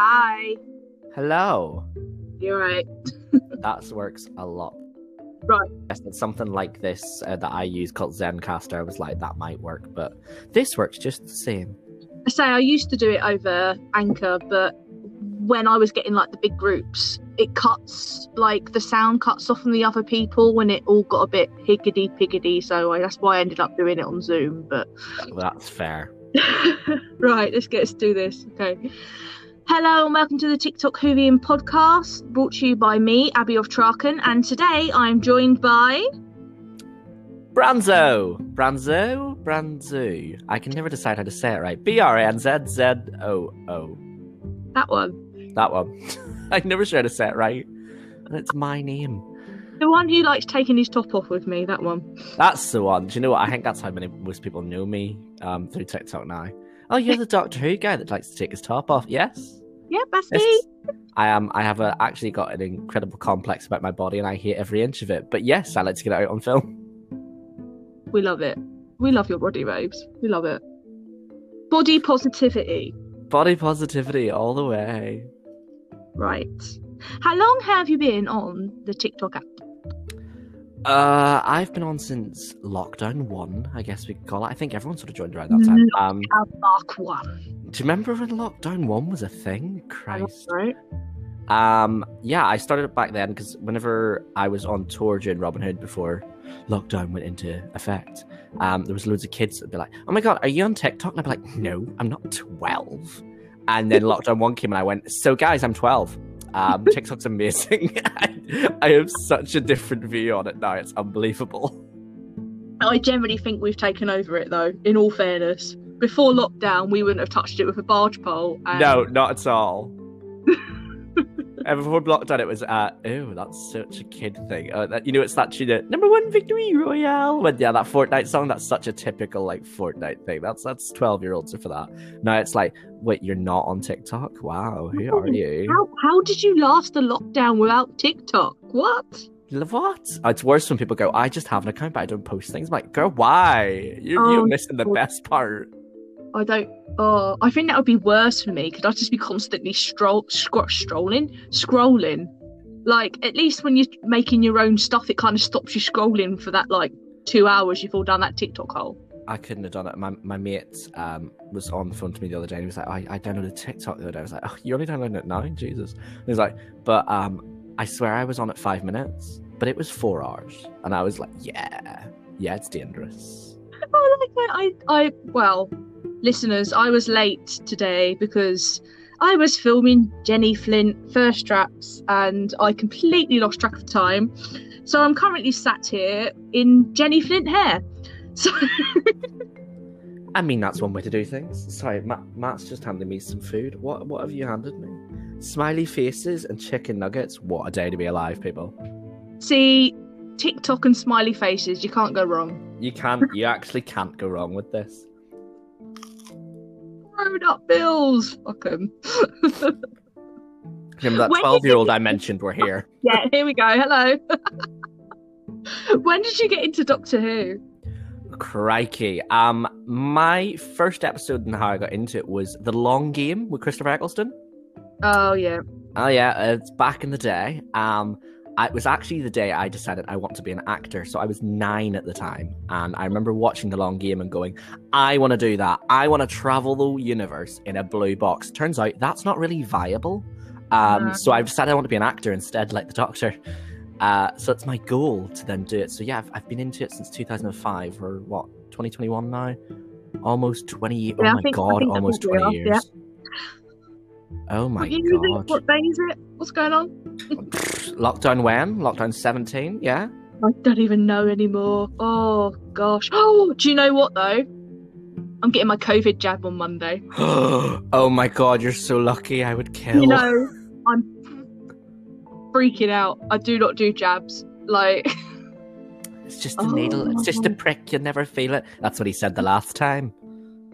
Hi. Hello. You're right. That works a lot. Right. It's something like this uh, that I use called Zencastr. I was like, that might work, but this works just the same. I say I used to do it over Anchor, but when I was getting like the big groups, it cuts like the sound cuts off from the other people when it all got a bit higgity piggity. So I, that's why I ended up doing it on Zoom. But Well, that's fair. right, let's get us do this. Okay. Hello and welcome to the TikTok Whovian podcast, brought to you by me, Abby of Traken, and today I'm joined by Branzo! Branzo? Branzo. I can never decide how to say it right. B R A N Z Z O O. that one, That one. I never sure how to say it right. And it's my name. the one who likes taking his top off with me. That one. That's the one. Do you know what? I think that's how many most people know me um, through TikTok now. Oh, you're the Doctor Who guy that likes to take his top off. Yes. Yeah, that's I am. I have a, actually got an incredible complex about my body, and I hate every inch of it. But yes, I like to get it out on film. We love it. We love your body, babes. We love it. Body positivity. Body positivity all the way. Right. How long have you been on the TikTok app? Uh, I've been on since lockdown one. I guess we could call it. I think everyone sort of joined around that time. Um, Mark one. do you remember when lockdown one was a thing? Christ. Right. Um, yeah, I started it back then because whenever I was on tour during Robin Hood before lockdown went into effect, um, there was loads of kids that'd be like, "Oh my god, are you on TikTok?" And I'd be like, "No, I'm not 12." And then lockdown one came, and I went, "So guys, I'm 12. Um, TikTok's amazing. I have such a different view on it now. It's unbelievable." I generally think we've taken over it though, in all fairness. Before lockdown, we wouldn't have touched it with a barge pole. And No, not at all. And before lockdown, it was, uh, oh, that's such a kid thing. Uh, that, you know, it's that tune, uh, number one victory royale. But yeah, that Fortnite song, that's such a typical like Fortnite thing. That's that's 12 year olds are for that. Now it's like, wait, you're not on TikTok? Wow, who are you? How, how did you last the lockdown without TikTok? What? What? Oh, it's worse when people go, I just have an account, but I don't post things. I'm like, girl, why? You're, Oh, you're missing the best part. I don't. Oh, I think that would be worse for me because I'd just be constantly stroll, scro- strolling, scrolling. Like at least when you're making your own stuff, it kind of stops you scrolling for that like two hours. You fall down that TikTok hole. I couldn't have done it. My my mate um was on the phone to me the other day and he was like, I, I downloaded TikTok the other day. I was like, Oh, you only downloaded it now? Jesus. And he was like, But um I swear I was on it five minutes, but it was four hours. And I was like, Yeah, yeah, it's dangerous. Oh, like I, I, well, listeners, I was late today because I was filming Jenny Flint first straps and I completely lost track of time. So I'm currently sat here in Jenny Flint hair. So I mean that's one way to do things. Sorry, Matt, Matt's just handed me some food. What what have you handed me? Smiley faces and chicken nuggets. What a day to be alive, people. see, TikTok and smiley faces, you can't go wrong. You can't you actually can't go wrong with this. Grown up bills, fuck 'em. Remember that When twelve year old you- I mentioned were here. yeah, here we go. Hello. when did you get into Doctor Who? Crikey. Um, my first episode and how I got into it was The Long Game with Christopher Eccleston. Oh yeah. Oh yeah, it's back in the day. Um, it was actually the day I decided I want to be an actor. So I was nine at the time, and I remember watching The Long Game and going, "I want to do that. I want to travel the universe in a blue box." Turns out that's not really viable. Um, Uh. so I've decided I want to be an actor instead, like the Doctor. Uh, so it's my goal to then do it. So yeah, I've, I've been into it since 2005 or what 2021 now, almost 20. Yeah, oh my think- god, almost 20 off, years. Oh my what, year is it? god. what day is it? What's going on? Lockdown when? Lockdown 17, yeah? I don't even know anymore. Oh gosh. Oh, do you know what though? I'm getting my COVID jab on Monday. oh my god, you're so lucky. I would kill. You know, I'm freaking out. I do not do jabs. Like, it's just a needle. It's just a Oh. prick. You'll never feel it. That's what he said the last time.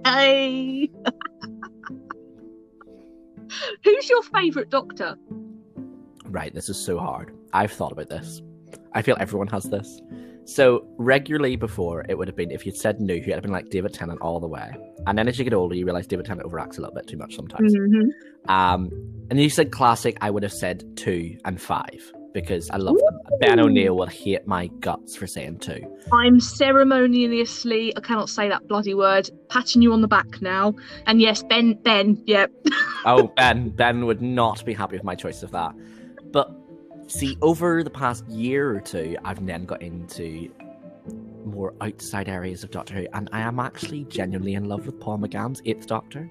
hey. Who's your favourite doctor? Right, this is so hard. I've thought about this. I feel everyone has this. So regularly before, it would have been if you'd said no, you'd have been like David Tennant all the way. And then as you get older, you realize David Tennant overacts a little bit too much sometimes. Mhm. Um, and you said classic, I would have said two and five because I love them. Ben O'Neill will hate my guts for saying two. I'm ceremoniously, I cannot say that bloody word, patting you on the back now. And yes, Ben, Ben, yep. Oh, Ben, Ben would not be happy with my choice of that. But see, over the past year or two, I've then got into more outside areas of Doctor Who, and I am actually genuinely in love with Paul McGann's Eighth Doctor.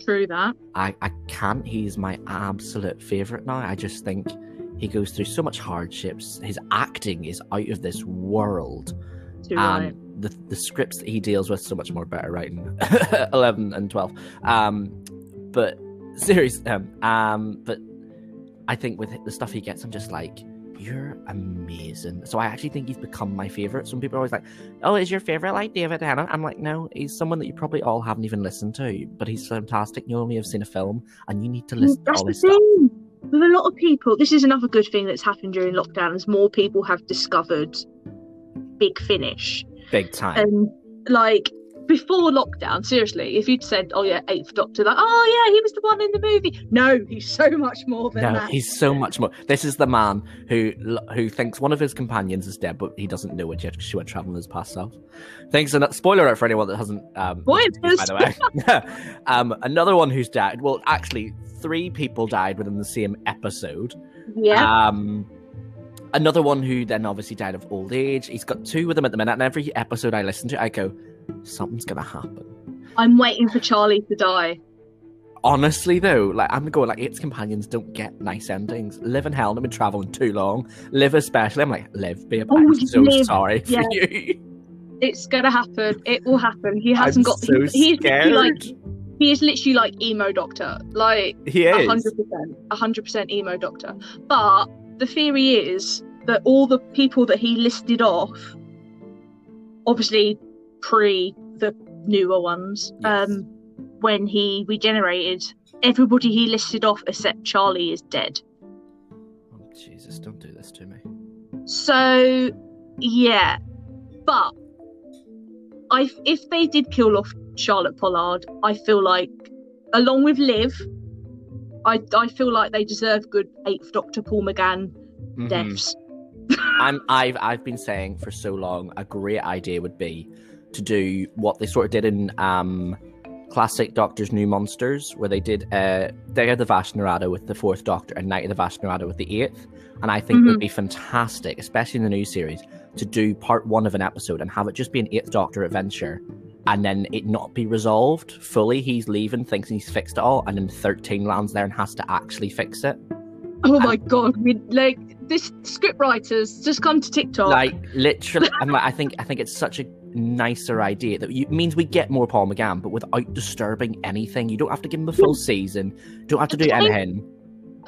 True that. I, I can't. He's my absolute favourite now. I just think he goes through so much hardships. His acting is out of this world. Right. and the the scripts that he deals with so much more better writing 11 and 12 um but serious um um but i think with the stuff he gets i'm just like you're amazing so i actually think he's become my favorite some people are always like oh is your favorite like david Tennant? i'm like no he's someone that you probably all haven't even listened to but he's fantastic you only have seen a film and you need to listen to all the this stuff thing. With a lot of people, this is another good thing that's happened during lockdown, as more people have discovered Big Finish. big time And like before lockdown, seriously, if you'd said, "Oh yeah, Eighth Doctor," like, "Oh yeah, he was the one in the movie," no, he's so much more than No, that. he's so much more. This is the man who who thinks one of his companions is dead, but he doesn't know it yet because she went traveling his past self. Thanks, and spoiler alert for anyone that hasn't. Um, by the way, um, another one who's dead. Well, actually, three people died within the same episode. yeah, Um, another one who then obviously died of old age. He's got two with him at the minute, and every episode I listen to, I go, something's gonna happen. I'm waiting for Charlie to die. Honestly, though, like I'm going like its companions don't get nice endings. Live Liv and Helen have been traveling too long. Liv especially, I'm like, Liv, babe, Oh, I'm so Liv, sorry for you. It's gonna happen. It will happen. He hasn't I'm got. so he, he's like. He is literally like emo doctor. Like He is. hundred percent, hundred percent emo doctor. But the theory is that all the people that he listed off, obviously pre the newer ones, Yes. um, when he regenerated, everybody he listed off except Charlie is dead. Oh, Jesus, don't do this to me. So, yeah, but I if they did kill off Charlotte Pollard, I feel like, along with Liv, I I feel like they deserve good Eighth Doctor Paul McGann Mhm. deaths. I'm I've I've been saying for so long a great idea would be to do what they sort of did in um classic Doctor's New Monsters, where they did uh Day of the Vashta Nerada with the fourth Doctor and Night of the Vashta Nerada with the eighth. And I think it would be fantastic, especially in the new series, to do part one of an episode and have it just be an eighth Doctor adventure and then it not be resolved fully. He's leaving, thinks he's fixed it all, and then 13 lands there and has to actually fix it. Oh my god, we like this script writers just come to TikTok. like literally and like, i think i think it's such a nicer idea that you, means we get more paul mcgann but without disturbing anything you don't have to give him the full season don't have to do Okay. anything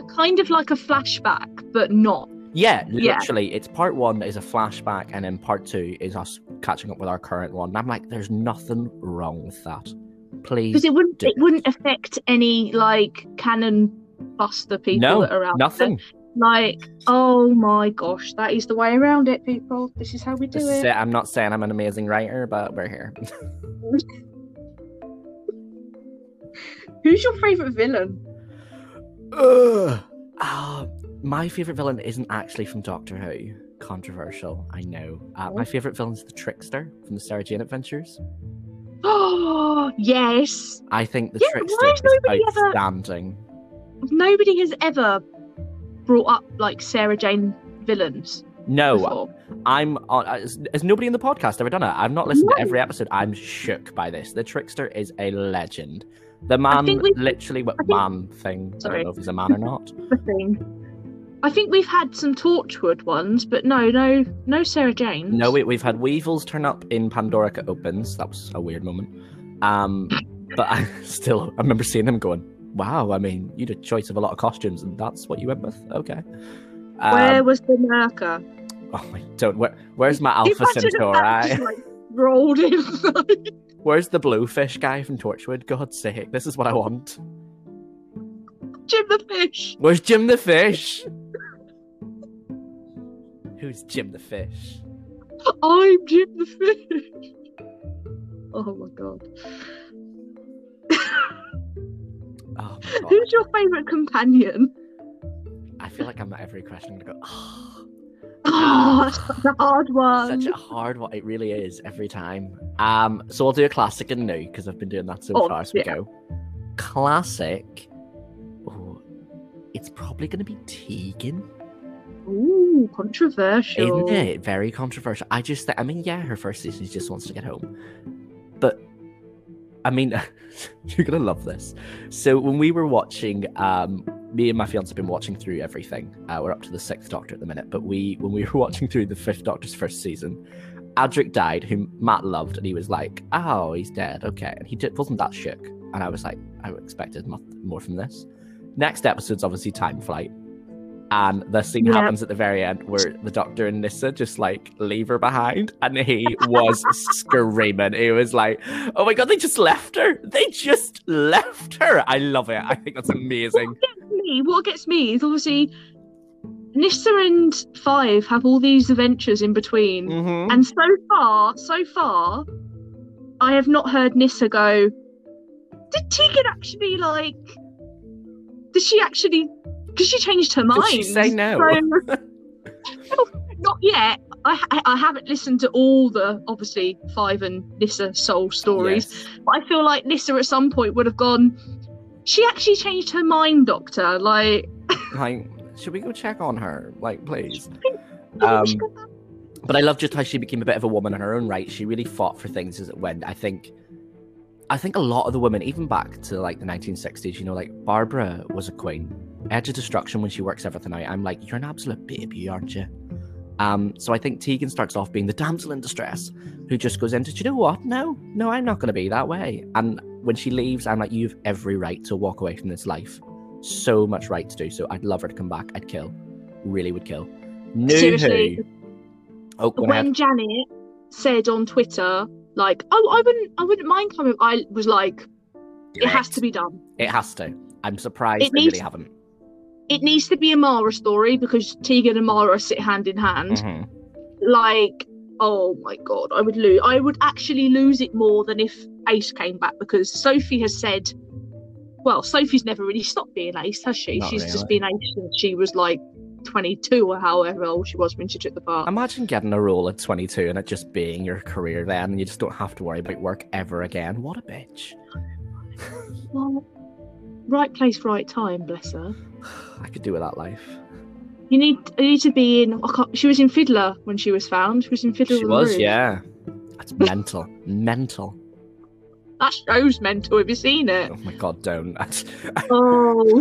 kind of like a flashback, but not. Yeah Yeah. literally it's part one is a flashback and then part two is us catching up with our current one and i'm like there's nothing wrong with that please Because it wouldn't do it wouldn't affect any like canon buster people no that are out there. nothing Like, oh my gosh, that is the way around it, people. This is how we do it. it. i'm not saying i'm an amazing writer but we're here Who's your favourite villain? Ugh. Ah, my favorite villain isn't actually from Doctor Who. Controversial, I know. Uh, my favorite villain is the Trickster from the Sarah Jane Adventures. Oh yes. I think the Yeah, Trickster is nobody ever- outstanding. Nobody has ever brought up like Sarah Jane villains No, before. I'm on. Has, has nobody in the podcast ever done it? I've not listened No. to every episode. I'm shook by this. The Trickster is a legend. The man, literally, what man thing. I don't know if he's a man or not. The thing. I think we've had some Torchwood ones, but no, no, no Sarah Jane. No, we, we've had Weevils turn up in Pandorica Opens. That was a weird moment. Um, but I still I remember seeing them going, "Wow, I mean, you had a choice of a lot of costumes, and that's what you went with." Okay. Um, Where was the marker? oh my, don't. Where, where's my Alpha Centauri? like, rolled in. Where's the bluefish guy from Torchwood? God's sake, this is what I want. Jim the Fish. Where's Jim the Fish? Who's Jim the Fish? I'm Jim the Fish. Oh my god. Oh my god. Who's your favourite companion? I feel like I'm at every question. I'm gonna go. Oh, Oh, such a hard one. such a hard one. It really is every time. Um, so I'll do a classic and new because I've been doing that so Oh, far as we go. Classic. It's probably gonna be Tegan. Ooh, controversial. Isn't it? Very controversial. I just, th- I mean, yeah, her first season, she just wants to get home. But, I mean, you're going to love this. So, when we were watching, um, me and my fiance have been watching through everything. Uh, we're up to the sixth Doctor at the minute. But we, when we were watching through the fifth Doctor's first season, Adric died, whom Matt loved, and he was like, oh, he's dead. Okay. And he did, wasn't that shook. And I was like, I expected more from this. Next episode's obviously Time Flight. And the scene Yeah. happens at the very end where the doctor and Nyssa just like leave her behind. And he was screaming. He was like, Oh my god, they just left her. They just left her. I love it. I think that's amazing. What gets me, what gets me is obviously Nyssa and Five have all these adventures in between. Mhm. And so far, so far, I have not heard Nyssa go, Did Tegan actually like did she actually because she changed her mind? Did she say no? So- not yet. I, I haven't listened to all the obviously Five and Nyssa soul stories, Yes. but I feel like Nyssa at some point would have gone. She actually changed her mind, Doctor. Like, Like, should we go check on her? Like, please. Um, but I love just how she became a bit of a woman in her own right. She really fought for things as it went. I think, I think a lot of the women, even back to like the 1960s, you know, like Barbara was a queen. Edge of Destruction when she works everything out. I'm like, you're an absolute baby, aren't you? Um, so I think Tegan starts off being the damsel in distress who just goes into, do you know what? No, no, I'm not going to be that way. And when she leaves, I'm like, you've every right to walk away from this life. So much right to do so. I'd love her to come back. I'd kill. Really would kill. New Seriously. Who. Oh, when ahead. Janet said on Twitter, like, "Oh, I wouldn't, I wouldn't mind coming," I was like, "It has to be done. It has to. I'm surprised It they needs- really haven't. It needs to be a Mara story because Tegan and Mara sit hand in hand. Mhm. Like, oh my god, I would lose. I would actually lose it more than if Ace came back because Sophie has said." Well, Sophie's never really stopped being Ace, has she? Not She's just been Ace since she was like 22 or however old she was when she took the part. Imagine getting a role at 22 and it just being your career then, and you just don't have to worry about work ever again. What a bitch. Well, right place, right time, bless her. I could do with that life. You need you need to be in. She was in Fiddler when she was found. She was in Fiddler. She was, Roof. yeah. That's mental. mental. That show's mental. Have you seen it? Oh my god, don't. Oh,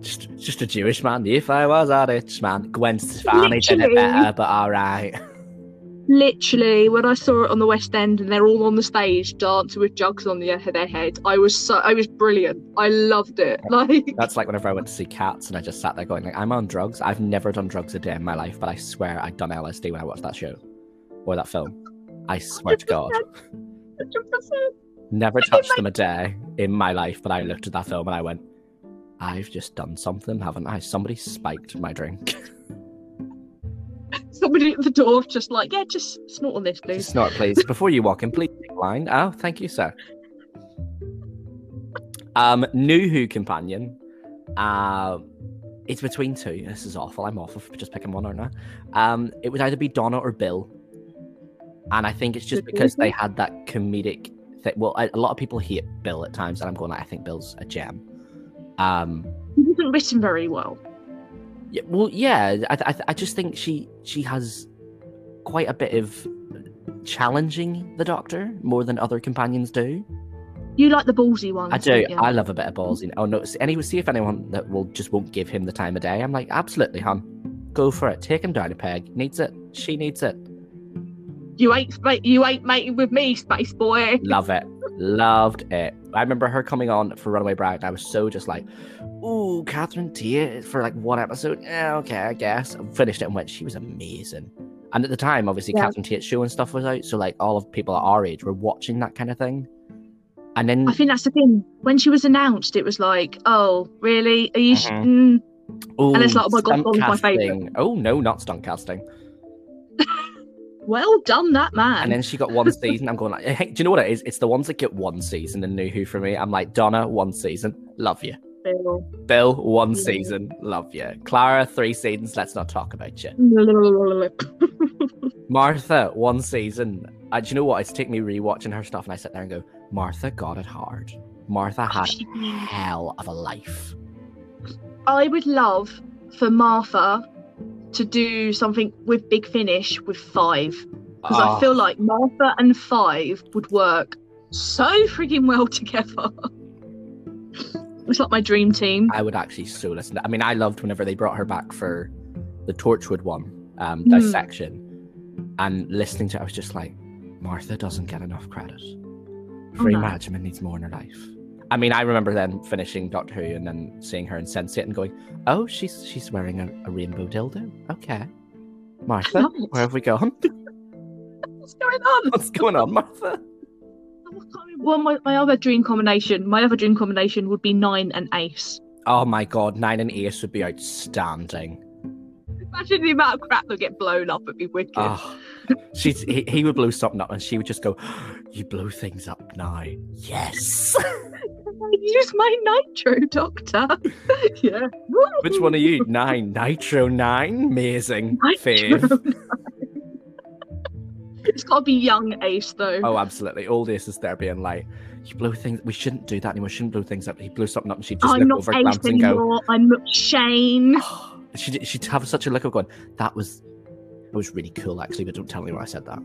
just, just a Jewish man. If I was a rich man. Gwen Stefani did it better, but alright. literally, when I saw it on the West End and they're all on the stage dancing with jugs on the, their head, I was so I was brilliant. I loved it. Like That's like whenever I went to see Cats and I just sat there going, like, I'm on drugs. I've never done drugs a day in my life, but I swear I'd done LSD when I watched that show or that film. I swear to God. Never touched them a day in my life, but I looked at that film and I went, I've just done something, haven't I? Somebody spiked my drink. somebody at the door just like, yeah, just snort on this, please. Just snort, please. Before you walk in, please decline. Oh, thank you, sir. Um, new Who companion. Uh, it's between two. This is awful. I'm awful for just picking one or not. Um, it would either be Donna or Bill, and I think it's just because they had that comedic Well, I, a lot of people hate Bill at times, and I'm going. Like, I think Bill's a gem. Um, It wasn't written very well. yeah, well, yeah. I, I, I just think she she has quite a bit of challenging the Doctor more than other companions do. You like the ballsy ones. I do. I love a bit of ballsy. Oh no. see- Anyway, see if anyone that will just won't give him the time of day. I'm like, absolutely, hon. Go for it. Take him down a peg. Needs it. She needs it. You ain't. You ain't mating with me, space boy. Love it. Loved it. I remember her coming on for Runaway Bride. I was so just like, ooh, Catherine Tate for like one episode. Yeah, okay, I guess. Finished it and went. She was amazing. And at the time, obviously, Yeah. Catherine Tate's show and stuff was out. So like, all of people at our age were watching that kind of thing. And then I think that's the thing. When she was announced, it was like, oh, really? Are you? sh- Mhm. Mm. Oh, And it's like, oh my God, my favourite. Oh no, not stunt casting. Well done, that man. And then she got one season. I'm going like, hey, do you know what it is? It's the ones that get one season and New Who for me. I'm like, Donna, one season, love you, Bill. Bill, one Yeah. season. Love you. Clara, three seasons. Let's not talk about you. Martha, one season. Uh, do you know what? It's taken me rewatching her stuff, and I sit there and go, Martha got it hard. Martha had she hell of a life. I would love for Martha to do something with Big Finish with five. Because I Oh, feel like Martha and five would work so freaking well together. it's like my dream team. I would actually so listen. To, I mean, I loved whenever they brought her back for the Torchwood one um, Hmm. dissection, and listening to it, I was just like, Martha doesn't get enough credit. Free no. management needs more in her life. I mean, I remember then finishing Doctor Who and then seeing her in Sense8 and going, "Oh, she's she's wearing a, a rainbow dildo. Okay, Martha, where have we gone? What's going on? What's going on, Martha?" I can't remember- Well, my, my other dream combination, my other dream combination would be nine and ace. Oh my god, Nine and Ace would be outstanding. Imagine the amount of crap that get blown up. It'd be wicked. Oh, she's he, he would blow something up and she would just go, "You blow things up now." Yes. Use my nitro, Doctor. yeah. Which one are you? Nine. Nitro Nine. Amazing. Nitro Fave. It's got to be young ace though. Oh, absolutely. All this is there being like, "You blow things. We shouldn't do that anymore. We Shouldn't blow things up." He blew something up and she'd just I'm look not over, and go. I'm Shane. She'd, she'd have such a look of going, "That was, it was really cool, actually." But don't tell anyone I said that.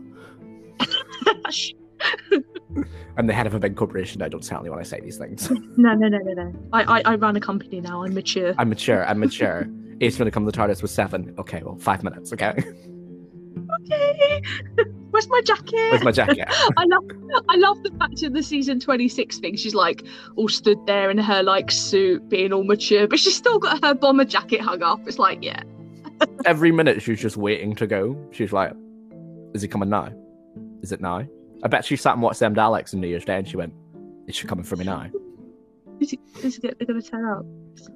I'm the head of a big corporation. I don't tell anyone I say these things. no, no, no, no, no. I, I, I run a company now. I'm mature. I'm mature. I'm mature. Ace going to come to the TARDIS with seven. Okay, well, five minutes. Okay, Okay. Where's my jacket? where's my jacket? I love, I love the fact of the season 26 thing. She's like all stood there in her like suit, being all mature, but she's still got her bomber jacket hung up. It's like, yeah, Every minute she's just waiting to go. She's like, "Is he coming now? Is it now?" I bet she sat and watched them Daleks on New Year's Day, and she went, "Is she coming for me now? is he, is he going to turn up?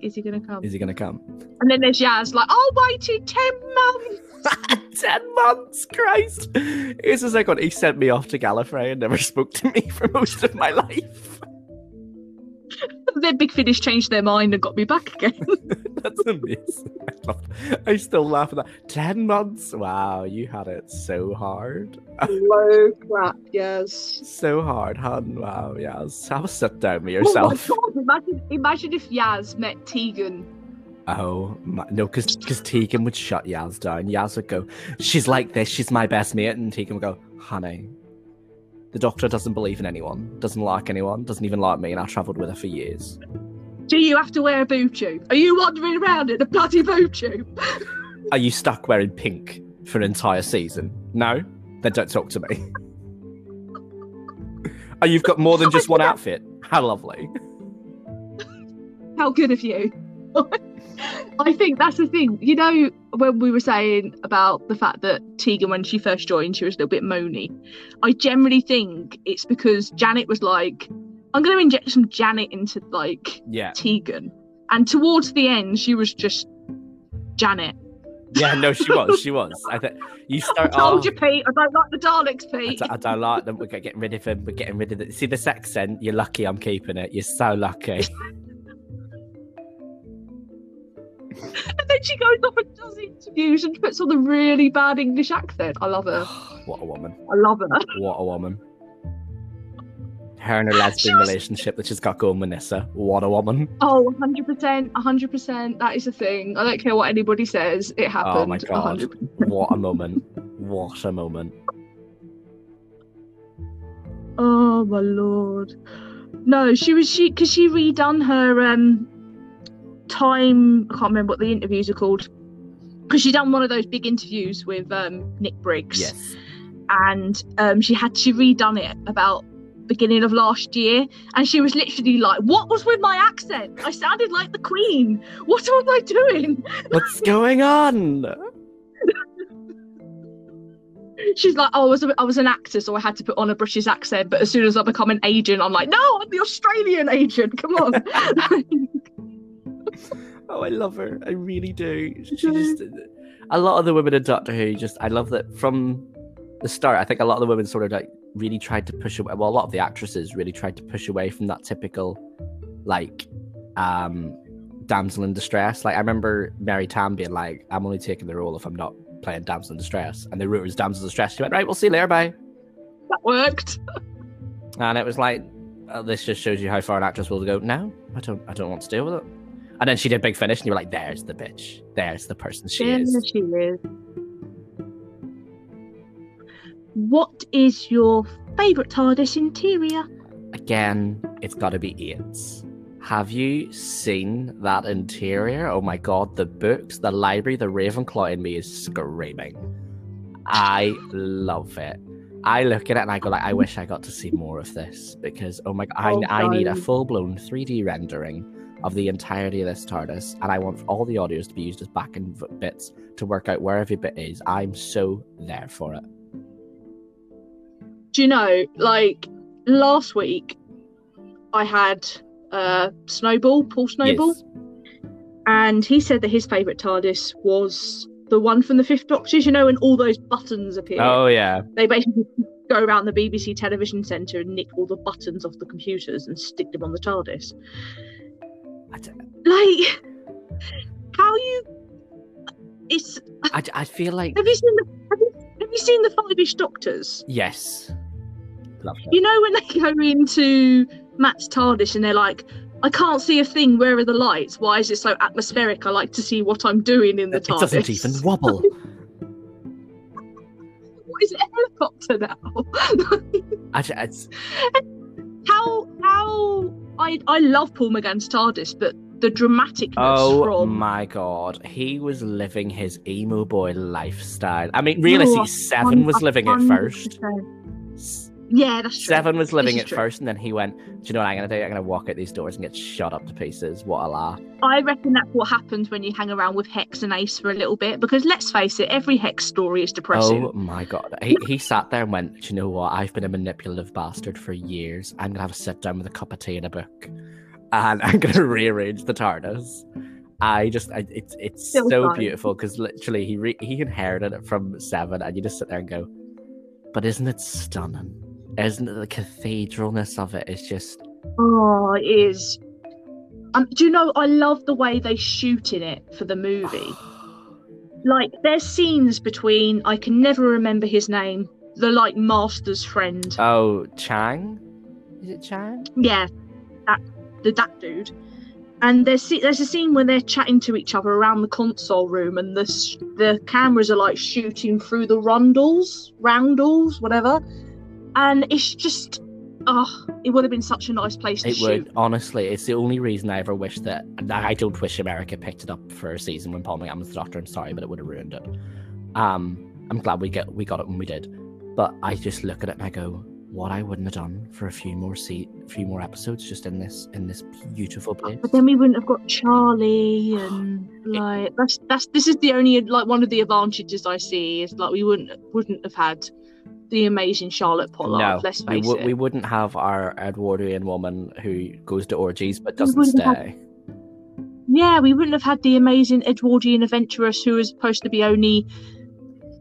Is, he going to come? Is he going to come?" And then there's Yaz like, "Oh, waited 10 months. Ten months, Christ! It's just like when he sent me off to Gallifrey and never spoke to me for most of my life. then Big Finish changed their mind and got me back again. That's amazing. I, love, I still laugh at that. Ten months? Wow, you had it so hard. Low clap, yes. So hard, hun. Wow, yes. Have a sit down with Oh my yourself. god, imagine, imagine if Yaz met Tegan. Oh, my, no, because Tegan would shut Yaz down. Yaz would go, She's like this, she's my best mate. And Tegan would go, Honey, the doctor doesn't believe in anyone, doesn't like anyone, doesn't even like me, and I travelled with her for years. Do you have to wear a boot tube? Are you wandering around in a bloody boot tube? Are you stuck wearing pink for an entire season? No? Then don't talk to me. Oh, you've got more than just one outfit. How lovely. How good of you. I think that's the thing. You know, when we were saying about the fact that Tegan, when she first joined, she was a little bit moany. I generally think it's because Janet was like, I'm going to inject some Janet into like Yeah. Tegan. And towards the end, she was just Janet. Yeah, no, she was. She was. I think you start. I told oh, you, Pete. I don't like the Daleks, Pete. I don't like them. We're getting rid of them. We're getting rid of it. See this accent? You're lucky I'm keeping it. You're so lucky. And then she goes off and does interviews and puts on the really bad English accent. I love her. what a woman. I love her. What a woman. Her and her lesbian was- relationship that she's got going with Nyssa. What a woman. Oh, 100%. 100%. That is a thing. I don't care what anybody says. It happened. Oh my god. 100%. What a moment. What a moment. Oh my lord. No, she was she because she redone her um time. I can't remember what the interviews are called. Because she done one of those big interviews with um Nick Briggs. Yes. and um, she had she redone it about beginning of last year and she was literally like what was with my accent i sounded like the queen what was i doing What's going on? she's like oh, I, was a, I was an actor so i had to put on a british accent but as soon as i become an agent i'm like no i'm the australian agent come on Oh, I love her. I really do. She just a lot of the women in Doctor Who just I love that from the start. I think a lot of the women sort of like really tried to push away. Well, a lot of the actresses really tried to push away from that typical like um damsel in distress. Like I remember Mary Tamm being like, "I'm only taking the role if I'm not playing damsel in distress," and they wrote it as damsel in distress. She went, "Right, we'll see you later, bye." That worked. And it was like, oh, "This just shows you how far an actress will go." No, I don't. I don't want to deal with it. And then she did Big Finish, and you were like, "There's the bitch. There's the person she There is." she is. What is your favourite TARDIS interior? Again, it's got to be eights. Have you seen that interior? Oh my god, the books, the library, the Ravenclaw in me is screaming. I love it. I look at it and I go like, I wish I got to see more of this because oh my god, Oh, I, I need a full blown 3D rendering of the entirety of this TARDIS, and I want all the audios to be used as backing bits to work out where every bit is. I'm so there for it. Do you know, like last week, I had uh, Snowball, Paul Snowball, Yes. and he said that his favourite TARDIS was the one from the Fifth Doctors. You know, when all those buttons appear. Oh yeah. They basically go around the BBC television centre and nick all the buttons off the computers and stick them on the TARDIS. I, Like, how you? It's. I, I feel like Have you seen the? Have you, have you seen the Five-ish Doctors? yes. You know when they go into Matt's TARDIS and they're like, "I can't see a thing. Where are the lights? Why is it so atmospheric? I like to see what I'm doing in the It TARDIS." doesn't even wobble. What is it? A helicopter now? I, it's, how how I I love Paul McGann's TARDIS, but the dramaticness oh from my god, he was living his emo boy lifestyle. I mean, realistically, Seven was living it first. 100%. S- Yeah, that's true. Seven was living it true. first, and then he went, "Do you know what I'm gonna do? I'm gonna walk out these doors and get shot up to pieces." What a laugh! I reckon that's what happens when you hang around with Hex and Ace for a little bit, because let's face it, every Hex story is depressing. Oh my god, he he sat there and went, "Do you know what? I've been a manipulative bastard for years. I'm gonna have a sit down with a cup of tea and a book, and I'm gonna rearrange the TARDIS." I just, I, it's it's Still so fun. beautiful because literally he re- he inherited it from Seven, and you just sit there and go, "But isn't it stunning? Isn't it the cathedralness of it? it? Is just Oh, it is. Um, do you know? I love the way they shoot in it for the movie. Like, there's scenes between I can never remember his name, the like master's friend. oh Chang, is it Chang? yeah, that the that dude. And there's there's a scene where they're chatting to each other around the console room, and the the cameras are like shooting through the rundles, roundels, whatever. And it's just, oh, it would have been such a nice place to It shoot. would honestly. It's the only reason I ever wish that. I don't wish America picked it up for a season when Paul McGann was the Doctor. I'm sorry, but it would have ruined it. Um, I'm glad we get we got it when we did, but I just look at it and I go, what I wouldn't have done for a few more se- a few more episodes just in this in this beautiful place. But then we wouldn't have got Charlie, and like that's that's this is the only like one of the advantages I see is like we wouldn't wouldn't have had the amazing Charlotte Pollard. no, let's we, face it. we wouldn't have our Edwardian woman who goes to orgies but doesn't wouldn't have- stay. Yeah, we wouldn't have had the amazing Edwardian adventuress who is supposed to be only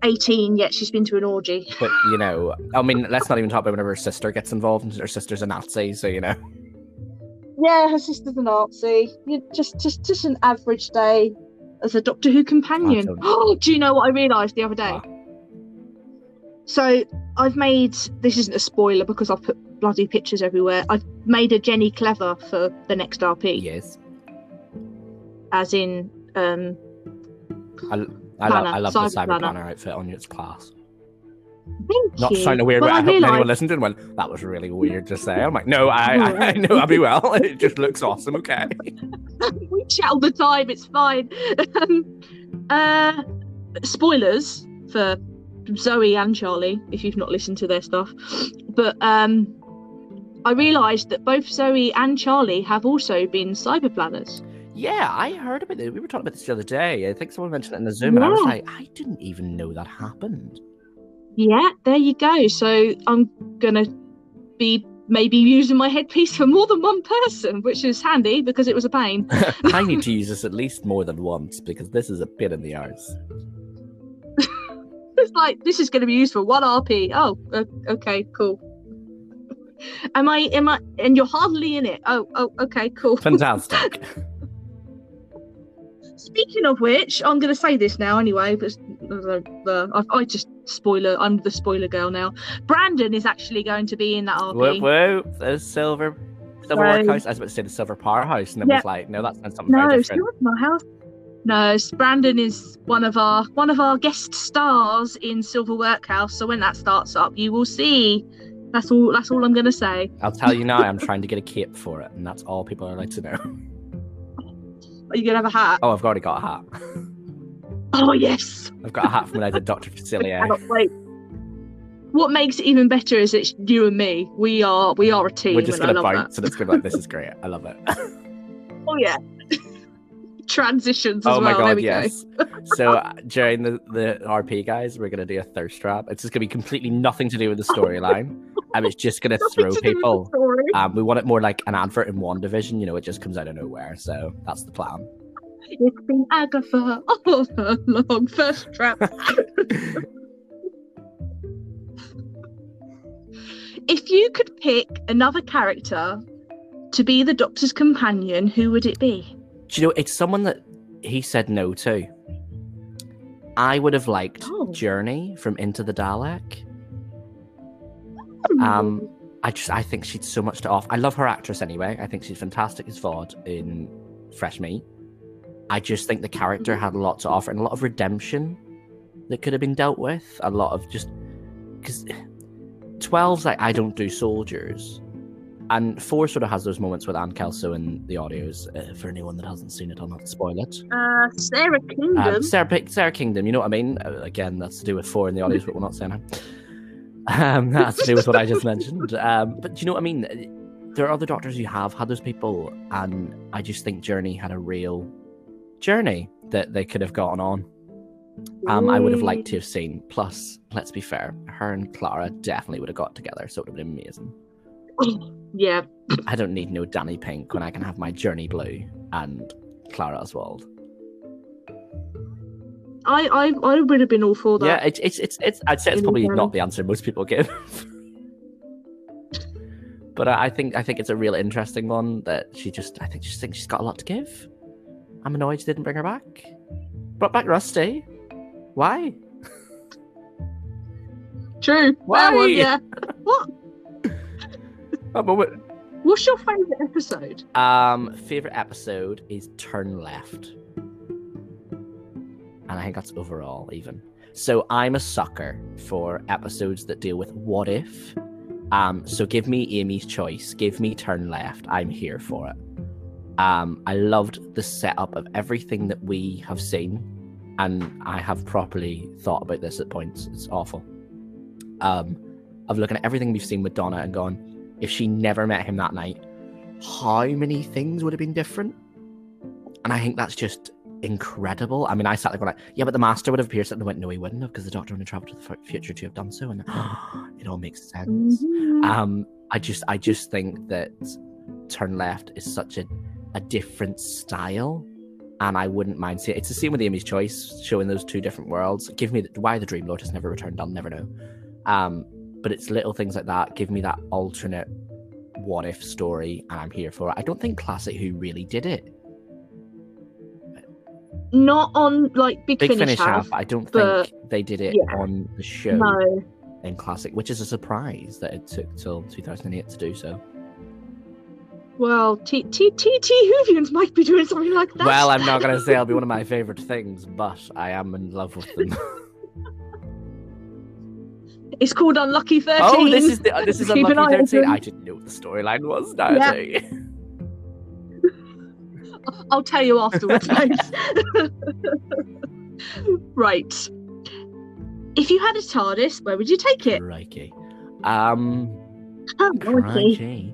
18, yet she's been to an orgy. But you know, I mean, let's not even talk about whenever her sister gets involved, and her sister's a Nazi, so you know. Yeah, her sister's a Nazi. Just, just, just an average day as a Doctor Who companion. Oh, do you know what I realised the other day? So I've made this isn't a spoiler because I've put bloody pictures everywhere. I've made a Jenny Clever for the next RP, Yes, as in um, I love Planner, I love the cyber cyber planner. planner outfit on its class. thank Not you. sounding weird, Well, but I, I hope anyone realised listened and went, that was really weird to say. I'm like, no, I, I, I know be well. It just looks awesome, okay. we chat all the time. It's fine. um, uh, spoilers for Zoe and Charlie if you've not listened to their stuff. But um, I realised that both Zoe and Charlie have also been cyber planners. Yeah, I heard about it. We were talking about this the other day. I think someone mentioned it in the Zoom, and I was like, I didn't even know that happened. Yeah, there you go. So I'm gonna be maybe using my headpiece for more than one person, which is handy because it was a pain. I need to use this at least more than once because this is a bit in the arse. It's like this is going to be used for one RP. Oh, okay, cool. am I? Am I? And you're hardly in it. Oh, oh, okay, cool. Fantastic. Speaking of which, I'm going to say this now anyway. But the, the, I, I just spoiler. I'm the spoiler girl now. Brandon is actually going to be in that RP. whoop. The silver silver So- workhouse. I was about to say the silver powerhouse, and it Yeah. was like, no, that's something No, very different. not my house. No, Brandon is one of our one of our guest stars in Silver Workhouse. So when that starts up, you will see. That's all. That's all I'm going to say. I'll tell you now, I'm trying to get a cape for it, and that's all people are allowed to know. Are you going to have a hat? Oh, I've already got a hat. Oh yes. I've got a hat from when I did Dr. Facilier. Eh? Cannot wait. What makes it even better is it's you and me. We are we are a team. We're just gonna and it's gonna be like, this is great. I love it. Oh yeah. Transitions as oh my well. there god, we go. yes. so uh, during the, the RP guys, we're gonna do a thirst trap. It's just gonna be completely nothing to do with the storyline. and it's just gonna throw to do with the people. Um, we want it more like an advert in WandaVision, you know, it just comes out of nowhere. So that's the plan. It's been Agatha all along. First trap. if you could pick another character to be the Doctor's companion, who would it be? Do you know, it's someone that he said no to. I would have liked Oh. Journey from Into the Dalek. Um, I just I think she'd so much to offer. I love her actress anyway. I think she's fantastic as Vod in Fresh Meat. I just think the character had a lot to offer and a lot of redemption that could have been dealt with. A lot of just because 12's like I don't do soldiers. And four sort of has those moments with Anne Kelso in the audios. Uh, for anyone that hasn't seen it, I'll not spoil it. uh, Sara Kingdom. Um, Sarah, Sara Kingdom, you know what I mean? Uh, again, that's to do with four in the audience, but we're not saying her. Um, that's to do with what I just mentioned. Um, but do you know what I mean? There are other doctors who have had those people, and I just think Journey had a real journey that they could have gotten on. Um, I would have liked to have seen. Plus, let's be fair, her and Clara definitely would have got together, so it would have been amazing. yeah. I don't need no Danny Pink when I can have my Journey Blue and Clara Oswald. I, I, I would have been all for that. Yeah, it's it's it's, it's I'd say it's probably not the answer most people give. but I I think I think it's a real interesting one that she just I think she just thinks she's got a lot to give. I'm annoyed she didn't bring her back. Brought back Rusty. Why? True. Why? One, yeah. what? I'm a- What's your favourite episode? Um, favorite episode is Turn Left, and I think that's overall even. So I'm a sucker for episodes that deal with what if. Um, so give me Amy's choice. Give me Turn Left. I'm here for it. Um, I loved the setup of everything that we have seen, and I have properly thought about this at points. It's awful. Um, of looking at everything we've seen with Donna and gone, if she never met him that night, how many things would have been different? And I think that's just incredible. I mean, I sat there going, like, yeah, but the master would have appeared, and went, no, he wouldn't have, because the doctor would have traveled to the fu- future to have done so, and it all makes sense. Mhm. Um, I just, I just think that Turn Left is such a, a different style, and I wouldn't mind seeing. It's the same with Amy's Choice, showing those two different worlds. Give me the, why the Dream Lord has never returned. I'll never know. Um, but it's little things like that. Give me that alternate what if story, and I'm here for it. I don't think Classic Who really did it. Not on like Big, Big Finish, Finish have. have. I don't think they did it yeah. on the show No. in Classic, which is a surprise that it took till 2008 to do so. Well, T T T T Whovians might be doing something like that. Well, I'm not going to say it'll be one of my favorite things, but I am in love with them. It's called Unlucky Thirteen. oh, this is the, uh, this is Keep Unlucky eye 13. open. I didn't know what the storyline was. Now Yeah. I do you. I'll tell you afterwards, right. If you had a TARDIS, where would you take it? Crikey. Um, Oh, crikey.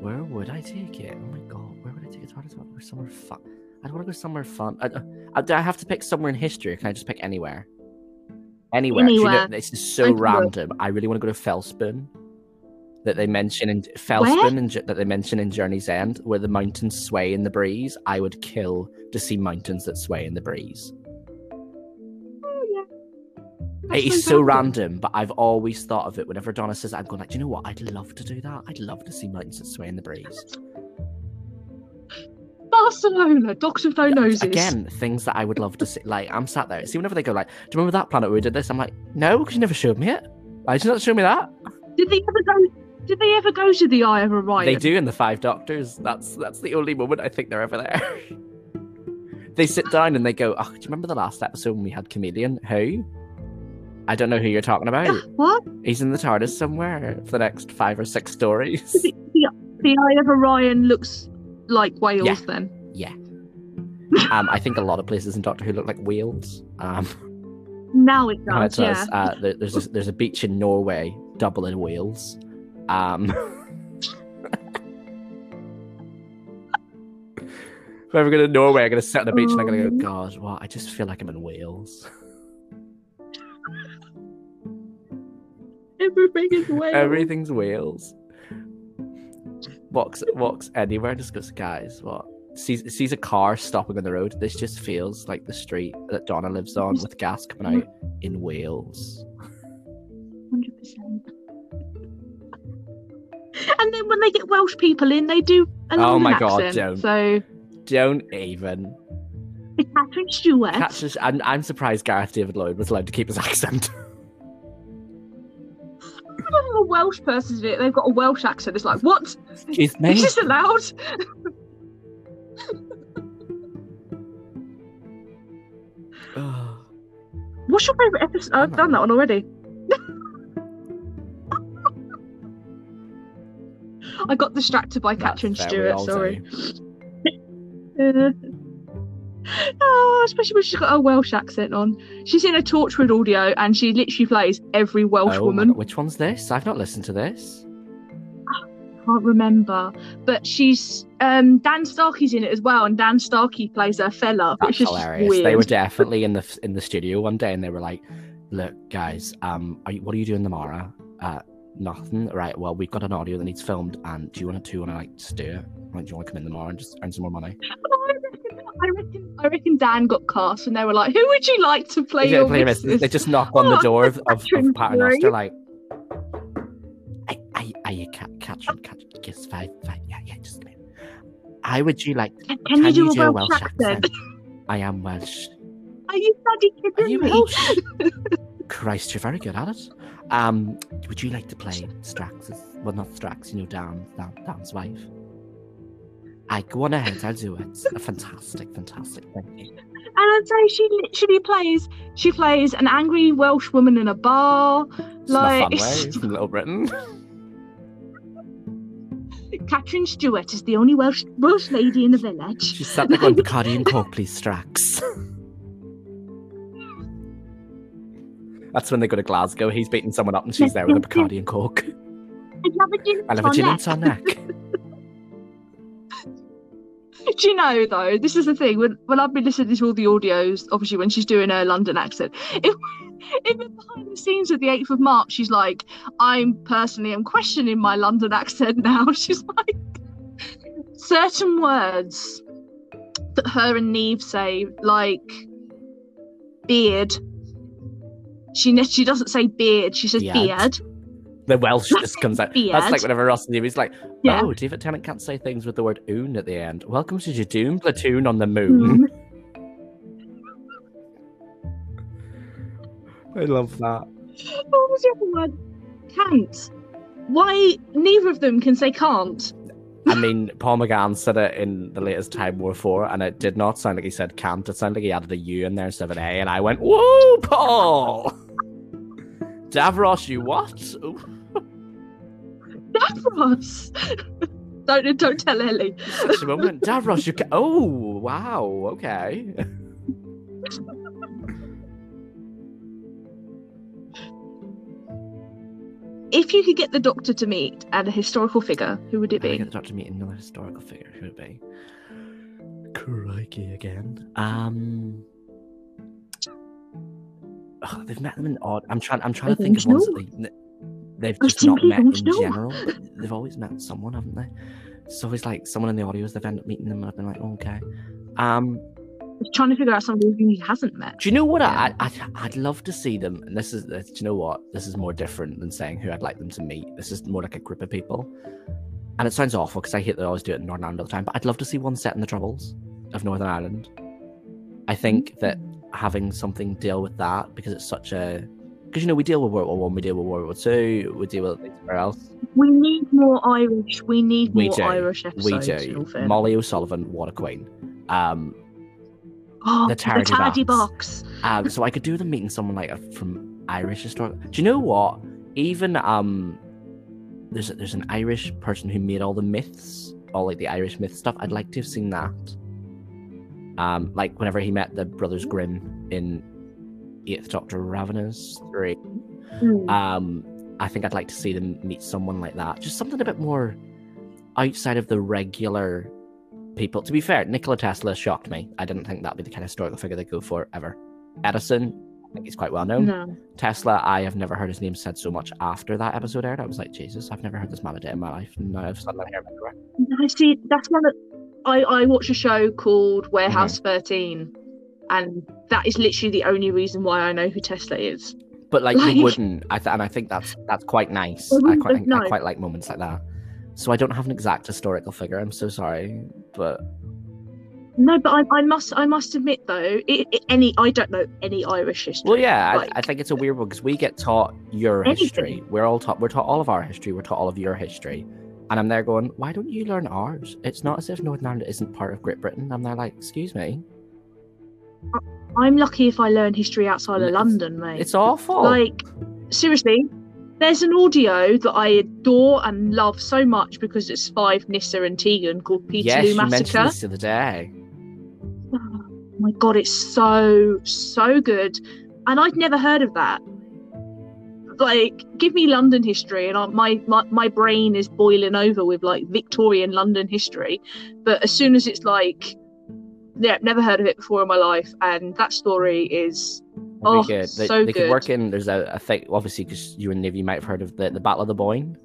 Where would I take it? Oh my god, where would I take it? I just want to go somewhere fun. I don't want to go somewhere fun. I, I, do I have to pick somewhere in history? Or can I just pick anywhere? Anywhere. Do you know- this is so I can do random. I really want to go to Felspoon. That they mention in Felspoon and that they mention in Journey's End, where the mountains sway in the breeze. I would kill to see mountains that sway in the breeze. Oh, yeah. It is so random, but I've always thought of it whenever Donna says I'm going like, do you know what? I'd love to do that. I'd love to see mountains that sway in the breeze. Barcelona, Doctor No Noses. Again, things that I would love to see. Like, I'm sat there. See, whenever they go like, do you remember that planet where we did this? I'm like, no, because you never showed me it. Why did you not show me that? Did they ever go? Did they ever go to the Eye of Orion? They do in the Five Doctors. That's that's the only moment I think they're ever there. they sit down and they go, oh, do you remember the last episode when we had Kamelion? Who? I don't know who you're talking about. Uh, what? He's in the TARDIS somewhere for the next five or six stories. The, the, the Eye of Orion looks like Wales Yeah. then. Um, I think a lot of places in Doctor Who look like whales. Um, Now it how it does, yeah. Uh, there- there's a, there's a beach in Norway, double in Wales. Um, if I ever go to Norway, I'm gonna sit on the beach and I'm gonna Um. go, God, what? I just feel like I'm in Wales. Everything is Wales. Everything's Wales. Walks walks anywhere, just goes, guys, what? Sees sees a car stopping on the road. This just feels like the street that Donna lives on with gas coming out in Wales. 100%. And then when they get Welsh people in, they do a Oh my God, accent. don't. So Don't even. it's Catrin Stewart. Catches, I'm, I'm surprised Gareth David Lloyd was allowed to keep his accent. Whenever a Welsh person's it, they've got a Welsh accent. It's like, what? Excuse me. Is this allowed? What's your favourite episode? I've done that one already. I got distracted by That's Catrin Stewart, sorry. Oh, especially when she's got a Welsh accent on. She's in a Torchwood audio and she literally plays every Welsh oh woman. Which one's this? I've not listened to this. I can't remember, but she's um Dan Starkey's in it as well, and Dan Starkey plays a fella, That's which is hilarious. weird. They were definitely in the in the studio one day, and they were like, "Look, guys, um, are you, what are you doing tomorrow? Uh, nothing. Right. Well, we've got an audio that needs filmed, and do you want to do want to like just do it? Like, do you want to come in tomorrow and just earn some more money? I reckon, I reckon, Dan got cast, and they were like, "Who would you like to play your play missus?" missus. They just knock on the Oh, door of, of, of Paternoster, like, "Are, you ca- Catrin? Catrin, yes, fine, fine. Yeah, yeah, just in. How would you like? Can, can you do a a Welsh, accent? I am Welsh. Are you bloody kidding Are you me? Welsh? Christ, you're very good at it. Um, would you like to play Strax's? Well, not Strax, you know, Dan, Dan, Dan's wife. I go on ahead, I'll do it. A Fantastic, fantastic. Thank you. And I'd say she literally plays. She plays an angry Welsh woman in a bar. It's Like not fun way Little Britain. Catrin Stewart is the only Welsh Welsh lady in the village. She sat there going, Bacardi and Coke, please, Strax. That's when they go to Glasgow. He's beating someone up and she's there with a Bacardi and Coke. I'd love a gin I love a gin and tonic. Do you know though? This is the thing. When when I've been listening to all the audios, obviously when she's doing her London accent, if, even behind the scenes of the eighth of March, she's like, "I'm personally am questioning my London accent now." She's like, certain words that her and Neve say, like beard. She she doesn't say beard. She says Beard. beard. The Welsh just comes out. Beard. That's like whenever Ross and Davey's like, Yeah. oh, David Tennant can't say things with the word oon at the end. Welcome to your Doom platoon on the moon. Mm. I love that. What was the other word? Can't. Why neither of them can say can't? I mean, Paul McGann said it in the latest Time War 4, and it did not sound like he said can't. It sounded like he added a U in there instead of an A, and I went, Whoa, Paul! Davros, you what? Ooh, Davros. don't don't tell Ellie. such a moment. Davros, you can. Oh, wow, okay. If you could get the Doctor to meet and a historical figure, who would it If I be? get the doctor to meet another historical figure, who would it be? Crikey again. Um. oh, they've met them in odd. I'm trying. I'm trying to think of don't ones that they, they've just not simply met in know. general. but They've always met someone, haven't they? So It's always like someone in the audios. They've ended up meeting them, and I've been like, oh, okay. Um, trying to figure out somebody who he hasn't met. Do you know what? I, I I'd love to see them. And this is, this, do you know what? This is more different than saying who I'd like them to meet. This is more like a group of people. And it sounds awful because I hate that I always do it in Northern Ireland all the time. But I'd love to see one set in the Troubles of Northern Ireland. I think that having something deal with that because it's such a because you know we deal with World War One, we deal with World War Two, we deal with everywhere else. We need more Irish. We need We more do. Irish episodes. We do. Molly O'Sullivan, what a queen. Um, oh, the Tardy Tardy Box. box. Um, so I could do them meeting someone like a, from Irish historical. Do you know what? Even um, there's a, there's an Irish person who made all the myths, all like the Irish myth stuff. I'd like to have seen that. Um, like whenever he met the Brothers Grimm in Eighth Doctor Ravenous three. Mm. Um, I think I'd like to see them meet someone like that. Just something a bit more outside of the regular people. To be fair, Nikola Tesla shocked me. I didn't think that'd be the kind of historical figure they go for ever. Edison, I think he's quite well known. no. Tesla, I have never heard his name said so much after that episode aired. I was like, Jesus, I've never heard this man a day in my life. And now I've suddenly heard him everywhere. I see. That's one that I I watch a show called Warehouse Mm-hmm. 13, and that is literally the only reason why I know who Tesla is. But like, Like- you wouldn't, I th- and I think that's that's quite nice. I quite, have I quite like moments like that. So I don't have an exact historical figure. I'm so sorry, but No, but I, I must I must admit though, it, it- any I don't know any Irish history. Well, yeah, Like- I, I think it's a weird one because we get taught your Anything. history. We're all taught. We're taught all of our history. We're taught all of your history, and I'm there going, "Why don't you learn ours?" It's not as if Northern Ireland isn't part of Great Britain. I'm there like, "Excuse me, I'm lucky if I learn history outside of It's- London, mate. it's awful." Like seriously, there's an audio that I adore and love so much because it's five Nyssa and Tegan called Peterloo yes, you mentioned Massacre. this the other day. Oh my god, it's so so good, and I'd never heard of that. Like, give me London history, and I, my, my my brain is boiling over with like Victorian London history. But as soon as it's like, yeah, never heard of it before in my life, and that story is Oh, good. They, so they good. could work in. There's a, a thing, obviously, because you and Niv, you might have heard of the, the Battle of the Boyne.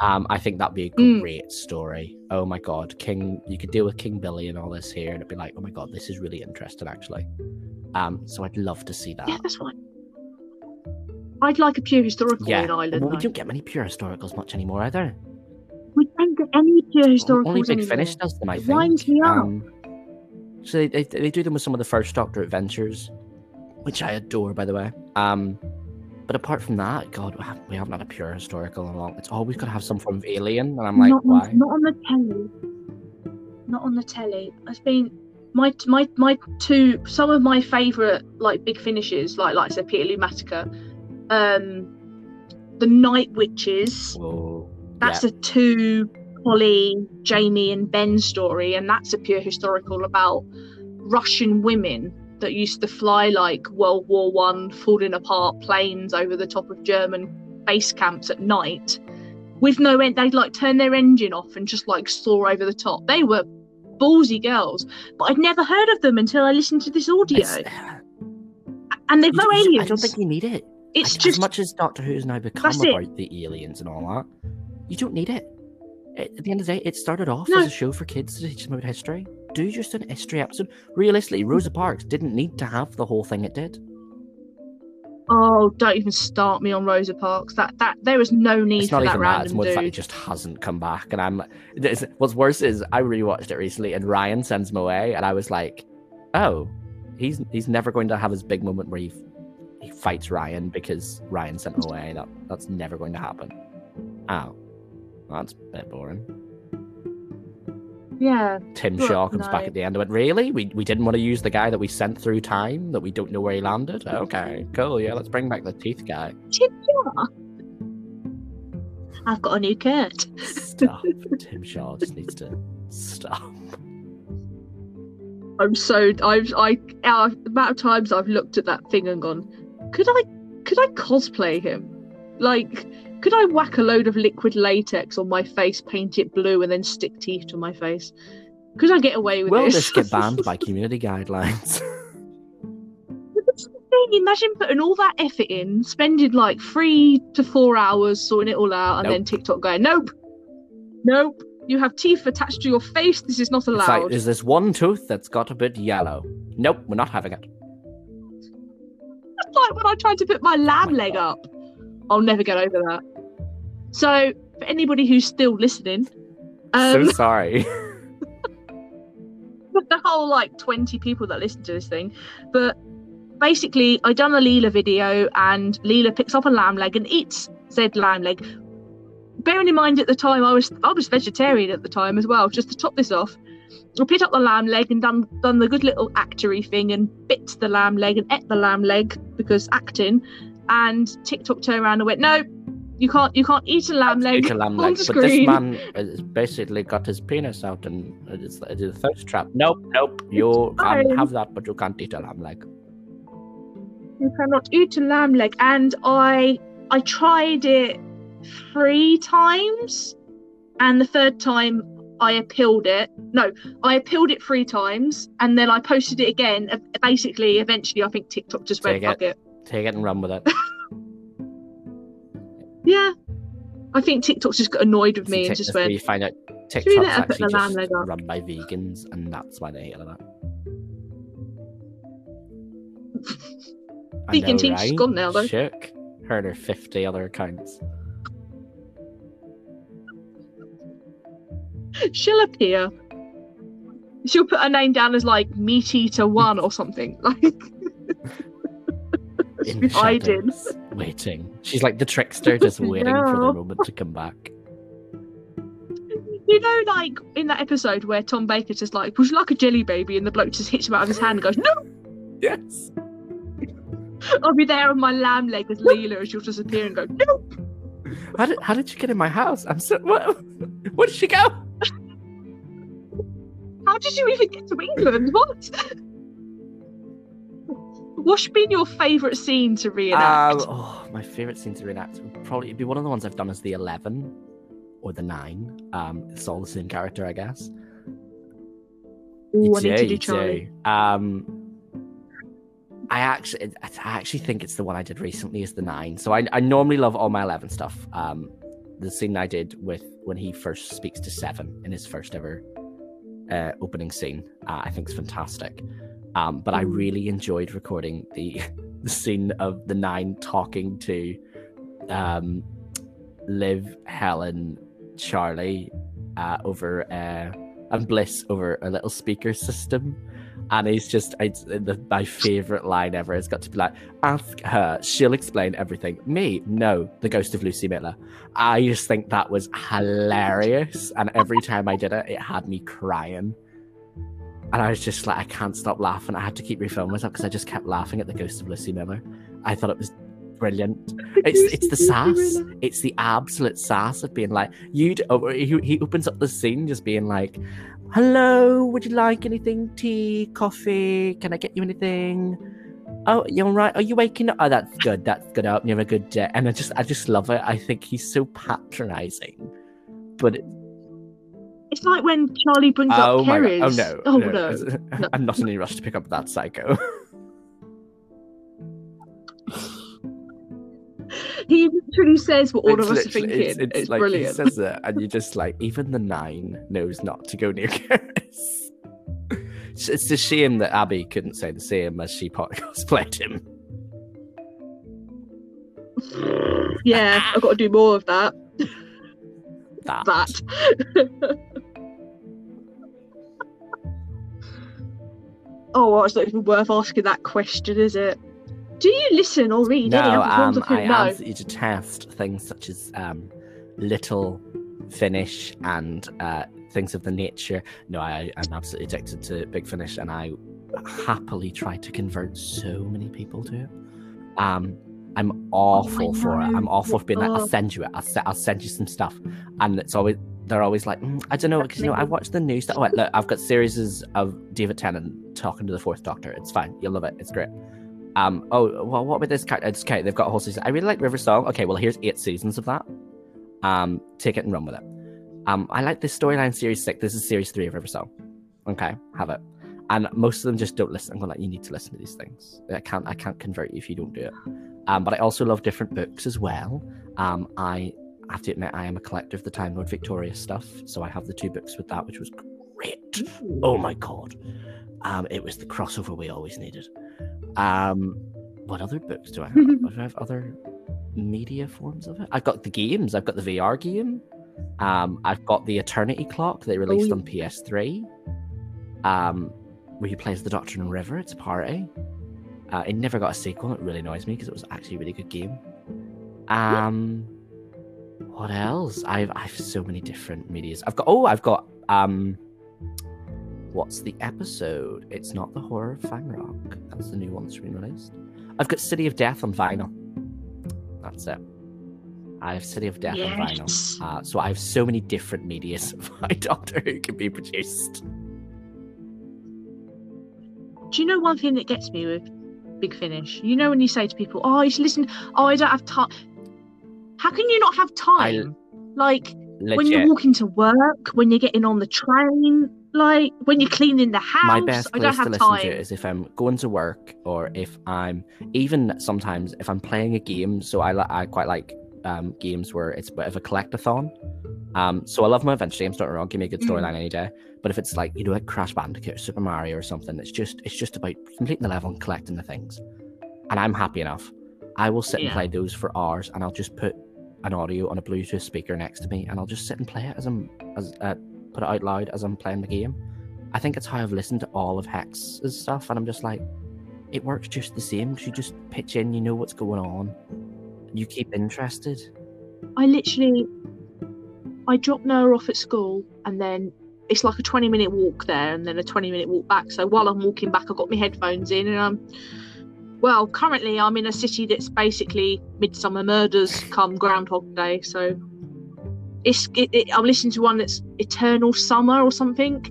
Um, I think that'd be a Mm. great story. Oh my god, King! You could deal with King Billy and all this here, and it'd be like, oh my god, this is really interesting, actually. Um, so I'd love to see that. yeah, that's fine. I'd like a pure historical Yeah, in Ireland. well, we don't get many pure historicals much anymore either. We don't get any pure historicals Only Big anymore. Finish does them, I think. winds me up. Um, so they, they they do them with some of the first Doctor adventures, which I adore, by the way. Um, but apart from that, God, we have- we haven't had a pure historical in a long. It's always got to have some form of alien, and I'm like, not, why? On, not on the telly. Not on the telly. It's been my my my two some of my favourite like big finishes, like like I said, Peterloo Massacre, um, the Night Witches. Whoa. That's yeah. a two Polly, Jamie, and Ben story, and that's a pure historical about Russian women that used to fly like World War One falling apart planes over the top of German base camps at night with no end. They'd like turn their engine off and just like soar over the top. They were ballsy girls, but I'd never heard of them until I listened to this audio. It's- and they've no aliens. I don't think you need it. it's As- just as much as Doctor Who's now become That's it. about the aliens and all that, you don't need it. At at the end of the day, it started off No. as a show for kids to teach them about history. Do just an history episode. Realistically, Rosa Parks didn't need to have the whole thing it did. oh, don't even start me on Rosa Parks. That that there is no need It's for not that even that. It's random more the fact it just hasn't come back. And I'm. What's worse is I rewatched it recently, and Ryan sends him away, and I was like, "Oh, he's he's never going to have his big moment where he he fights Ryan because Ryan sent him away. That that's never going to happen." Oh, that's a bit boring. Yeah, Tim Shaw comes back at the end and went, Really? We, we didn't want to use the guy that we sent through time that we don't know where he landed? Okay, cool. Yeah, let's bring back the teeth guy. Tim Shaw? I've got a new Kurt. Stop. Tim Shaw just needs to stop. I'm so I've I uh, the amount of times I've looked at that thing and gone, could I could I cosplay him? Like, could I whack a load of liquid latex on my face, paint it blue, and then stick teeth to my face? Could I get away with Will this? this get banned by community guidelines? That's the thing. Imagine putting all that effort in, spending like three to four hours sorting it all out, and then Nope. TikTok going, nope, nope, You have teeth attached to your face. This is not It's allowed. like, there's this one tooth that's got a bit yellow. Nope, we're not having it. It's like when I tried to put my lamb oh my leg up. I'll never get over that. So, for anybody who's still listening, um, so sorry. the whole like 20 people that listen to this thing, but basically, I done a Leela video and Leela picks up a lamb leg and eats said lamb leg. Bearing in mind at the time I was I was vegetarian at the time as well. Just to top this off, I picked up the lamb leg and done done the good little actory thing and bit the lamb leg and ate the lamb leg because acting. And TikTok turned around and went, "No, you can't you can't eat a lamb leg Eat a lamb leg, but screen." this man has basically got his penis out and it's, it's a thirst trap. Nope, nope. You can have that, but you can't eat a lamb leg. you cannot eat a lamb leg and i i tried it three times and the third time i appealed it no i appealed it three times and then i posted it again basically eventually i think tiktok just went Take it. fuck it Take it and run with it. yeah i think tiktok's just got annoyed with me and just went you find out TikTok's let her put actually just run by vegans, and that's why they hate it. that. Vegan know, team's right? gone now, though. Shook. Heard her 50 other accounts. she'll appear she'll put her name down as like meat eater one or something like In shadows, waiting. She's like the trickster, just waiting for the moment to come back. You know, like in that episode where Tom Baker's just like, "Would you like a jelly baby?" and the bloke just hits him out of his hand and goes, "No, Yes. I'll be there on my lamb leg as Leela," and she'll just appear and go, "No." How did how did you get in my house? I'm so what? Where did she go? How did you even get to England? What? What's been your favourite scene to reenact? Um, oh, my favorite scene to reenact would probably be one of the ones I've done as the eleven or the nine. Um, it's all the same character, I guess. Ooh, I need to You do Charlie. do. Um, I actually, I actually think it's the one I did recently is the nine. So I, I normally love all my eleven stuff. Um, the scene I did with when he first speaks to Seven in his first ever uh, opening scene, uh, I think is fantastic. Um, but I Mm. really enjoyed recording the the scene of the nine talking to um, Liv, Helen, Charlie uh, over uh, and Bliss over a little speaker system. And he's just it's the, my favorite line ever. It's got to be like, ask her, she'll explain everything. Me, no, the ghost of Lucy Miller. I just think that was hilarious. And every time I did it, it had me crying. And I was just like, I can't stop laughing. I had to keep refilming myself because I just kept laughing at the ghost of Lucy Miller. I thought it was brilliant. It's it's the sass. It's the absolute sass of being like you. Oh, he, he opens up the scene just being like, "Hello, would you like anything? Tea, coffee? Can I get you anything? Oh, you're all right. Are you waking up? Oh, that's good. That's good. I hope you have a good day." And I just I just love it. I think he's so patronizing, but it, It's like when Charlie brings oh up Kerry's. Oh no! Oh no. no! I'm not in any rush to pick up that psycho. He literally says what all of us are It's thinking. It's, It's, it's like brilliant. he says it, and you're just like even the nine knows not to go near Garrus. It's, it's a shame that Abby couldn't say the same as she cosplayed him. yeah, I've got to do more of that. That. That. Oh, well, it's not even worth asking that question, is it? Do you listen or read No, any other forms um, of I absolutely detest things such as um, little finish and uh, things of the nature. No, I, I'm absolutely addicted to Big Finish, and I happily try to convert so many people to it. Um, I'm awful for it. I'm awful for being like, I'll Oh. send you it. I'll, I'll send you some stuff, and it's always they're always like, "Mm, I don't know, because you know I watched the news. That, oh, wait, look, I've got series of David Tennant talking to the Fourth Doctor. It's fine. You'll love it. It's great. Um. Oh, well, what about this character? It's okay. They've got a whole season. I really like River Song. Okay, well, here's eight seasons of that. Um, take it and run with it. Um, I like this storyline series six. This is series three of River Song. Okay, have it. And most of them just don't listen. I'm going like, you need to listen to these things. I can't. I can't convert you if you don't do it. Um, but I also love different books as well. Um, I have to admit, I am a collector of the Time Lord Victorious stuff, so I have the two books with that, which was great. Oh my god, um, it was the crossover we always needed. Um, what other books do I have? do I have other media forms of it? I've got the games. I've got the VR game. Um, I've got the Eternity Clock they released yeah. on PS3. Um, where you play as the Doctor and River. It's a party. Uh, it never got a sequel. It really annoys me because it was actually a really good game. Um, what else? I've I've so many different medias. I've got oh, I've got um, what's the episode? It's not the horror of Fang Rock. That's the new one that's been released. I've got City of Death on vinyl. That's it. I have City of Death on vinyl. Uh, so I have so many different medias of my Doctor Who can be produced. Do you know one thing that gets me with Big Finish? You know when you say to people, "Oh, you should listen. Oh, I don't have time." How can you not have time? like when you're walking to work, when you're getting on the train, like when you're cleaning the house. my best I place to listen time. to it is if I'm going to work or if I'm even sometimes if I'm playing a game. So I I quite like um, games where it's a bit of a collectathon. Um, so I love my adventure games. Don't get me wrong, give me a good Mm. storyline any day. But if it's like you know like Crash Bandicoot, or Super Mario, or something, it's just it's just about completing the level and collecting the things. And I'm happy enough. I will sit and play those for hours, and I'll just put an audio on a Bluetooth speaker next to me, and I'll just sit and play it as I'm as uh, put it out loud as I'm playing the game. I think it's how I've listened to all of Hex's stuff, and I'm just like, it works just the same because you just pitch in, you know what's going on, you keep interested. I literally, I drop Noah off at school, and then it's like a twenty minute walk there, and then a twenty minute walk back. So while I'm walking back, I've got my headphones in, and I'm, well, currently I'm in a city that's basically Midsomer Murders come Groundhog Day. So it's, it, it, I'm listening to one that's Eternal Summer or something.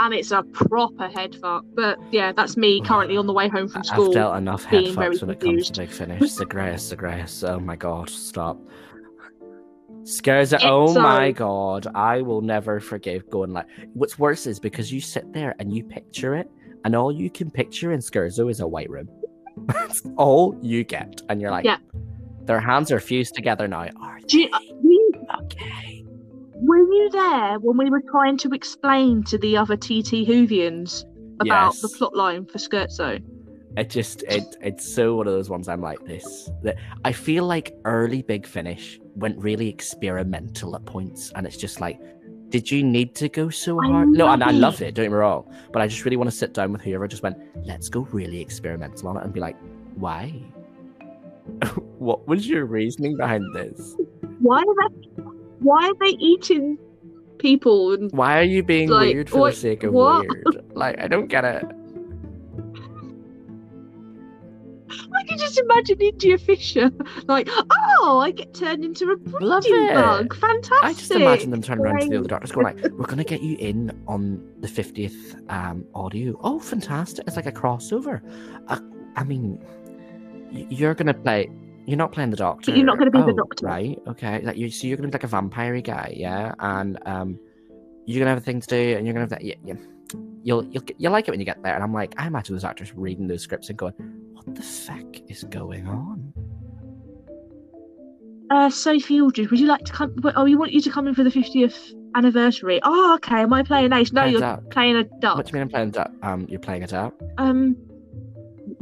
And it's a proper head fuck. But yeah, that's me currently on the way home from school. I've dealt enough head being very fucks when it comes to Big Finish. Zagreus, Zagreus. Oh my god, stop. Scares it. Oh uh, my god, I will never forgive going like. What's worse is because you sit there and you picture it, and all you can picture in Scherzo is a white room. That's all you get, and you're like, Yeah. their hands are fused together now. Are Do you, you, uh, okay. Were you there when we were trying to explain to the other TT Whovians about the Yes. plot line for Scherzo? It just it it's so one of those ones I'm like this. That I feel like early Big Finish went really experimental at points, and it's just like, did you need to go so hard? no, and I love loved it. it. Don't get me wrong, but I just really want to sit down with whoever just went, let's go really experimental on it, and be like, why? what was your reasoning behind this? Why are they? Why are they eating people? And Why are you being Like, weird for what- the sake of what? weird? Like, I don't get it. Can you just imagine India Fisher like, oh, I get turned into a breeding bug. Fantastic. I just imagine them turning around to the other doctors going like, "We're gonna get you in on the fiftieth um, audio. Oh, fantastic! It's like a crossover. Uh, I mean, you're gonna play. You're not playing the doctor. You're not gonna be the Oh, Doctor. right? Okay. Like you, so you're gonna be like a vampire guy, yeah? And um, you're gonna have a thing to do, and you're gonna have that. Yeah, yeah. You'll you'll you'll like it when you get there. And I'm like, I imagine those actors reading those scripts and going, "What the feck is going on?" Uh, Sophie Aldred, would you like to come? Oh, we want you to come in for the 50th anniversary. Oh, okay. Am I playing Ace? No, Playing you're duck. playing a duck. What do you mean I'm playing? a duck? Um, you're playing it out. Um,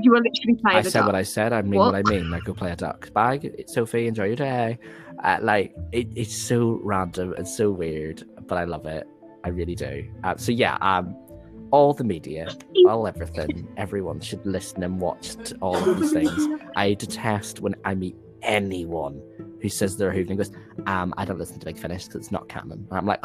you are literally playing I a said duck. what I said. I mean what, What? I mean. Like, go play a duck. Bye, Sophie. Enjoy your day. Uh, like, it, it's so random and so weird, but I love it. I really do. Uh, so yeah, um, all the media, all everything, everyone should listen and watch all of these things. I detest when I meet anyone who says they're a Hoover and goes, um, I don't listen to Big Finish because it's not canon. And I'm like,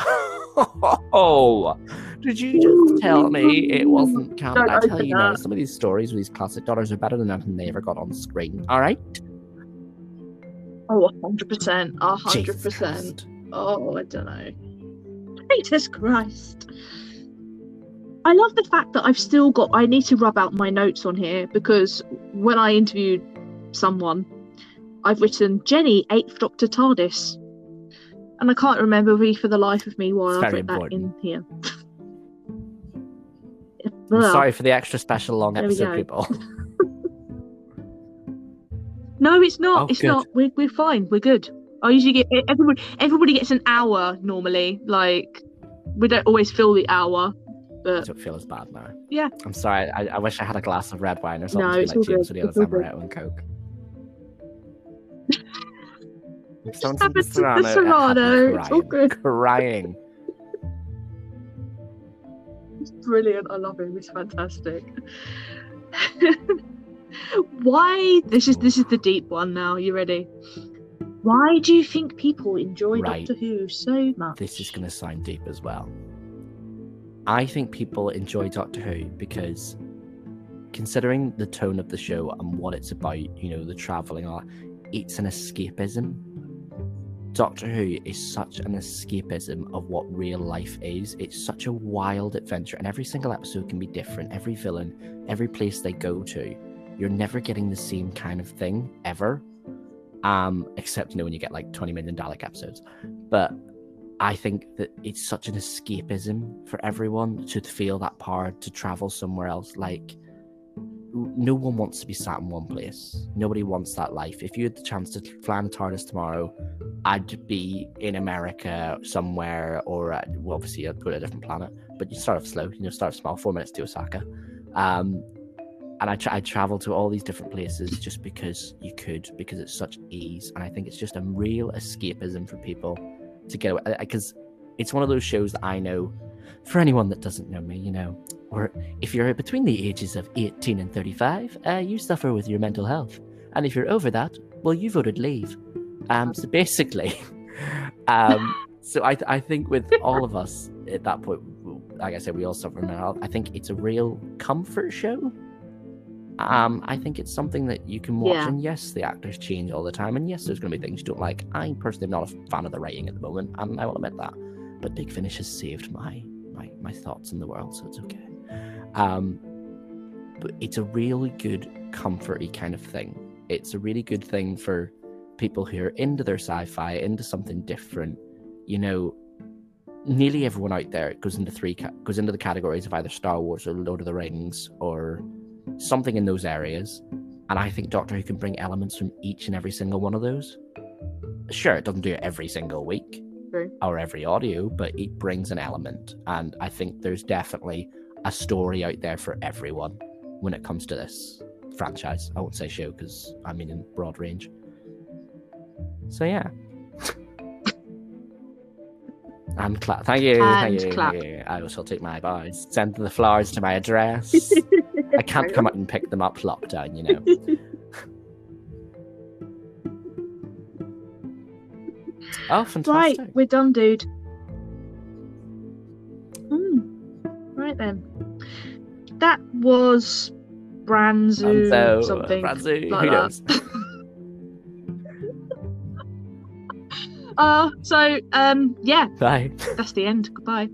oh, did you just tell me it wasn't canon? Don't I tell you now, some of these stories with these classic daughters are better than anything they ever got on screen. All right? Oh, 100%. A 100%. Christ. Oh, I don't know. Jesus Christ. I love the fact that I've still got. I need to rub out my notes on here because when I interviewed someone, I've written Jenny, 8th Doctor TARDIS. And I can't remember really for the life of me why I've very written that in here. Sorry for the extra special long There episode, people. No, it's not. Oh, it's good. not. We're, we're fine. We're good. I usually get everybody. Everybody gets an hour normally. Like we don't always fill the hour, I but don't feel as bad now. Yeah. I'm sorry. I, I wish I had a glass of red wine or something No, to be like James good. with the amaretto and Coke. Just have in the it to the Serrano, I Serrano, me it's all good. Crying. it's brilliant. I love him. He's fantastic. Why? This is this is the deep one. Now you ready? Why do you think people enjoy Right. Doctor Who so much? This is going to sound deep as well. I think people enjoy Doctor Who because, considering the tone of the show and what it's about, you know, the traveling, all it's an escapism. Doctor Who is such an escapism of what real life is. It's such a wild adventure, and every single episode can be different. Every villain, every place they go to, you're never getting the same kind of thing ever. Um, except you know when you get like 20 million Dalek episodes. But I think that it's such an escapism for everyone to feel that power to travel somewhere else. Like, no one wants to be sat in one place. Nobody wants that life. If you had the chance to fly in a TARDIS tomorrow, I'd be in America somewhere, or uh, well, obviously I'd go to a different planet. But you start off slow. You know, start small. Four minutes to Osaka. Um, and I, tra- I travel to all these different places just because you could, because it's such ease. And I think it's just a real escapism for people to get away. Because it's one of those shows that I know, for anyone that doesn't know me, you know, or if you're between the ages of 18 and 35, uh, you suffer with your mental health. And if you're over that, well, you voted leave. Um, so basically, um, so I, I think with all of us at that point, like I said, we all suffer mental health. I think it's a real comfort show. Um, I think it's something that you can watch, Yeah. and yes, the actors change all the time, and yes, there's going to be things you don't like. I personally am not a fan of the writing at the moment, and I will admit that. But Big Finish has saved my my my thoughts in the world, so it's okay. Um, but it's a really good comforty kind of thing. It's a really good thing for people who are into their sci-fi, into something different. You know, nearly everyone out there goes into three goes into the categories of either Star Wars or Lord of the Rings or something in those areas. And I think Doctor Who can bring elements from each and every single one of those. Sure, it doesn't do it every single week True. or every audio, but it brings an element. And I think there's definitely a story out there for everyone when it comes to this franchise. I won't say show because I mean in broad range. So yeah. And clap. Thank you. And thank you. clap. I will take my bows. Send the flowers to my address. I can't come out and pick them up lockdown, you know. Oh, fantastic. Right, we're done, dude. Hmm. Right then. That was Branzu so, something. Franzu, like who knows? Uh so um yeah, Bye. that's the end. Goodbye.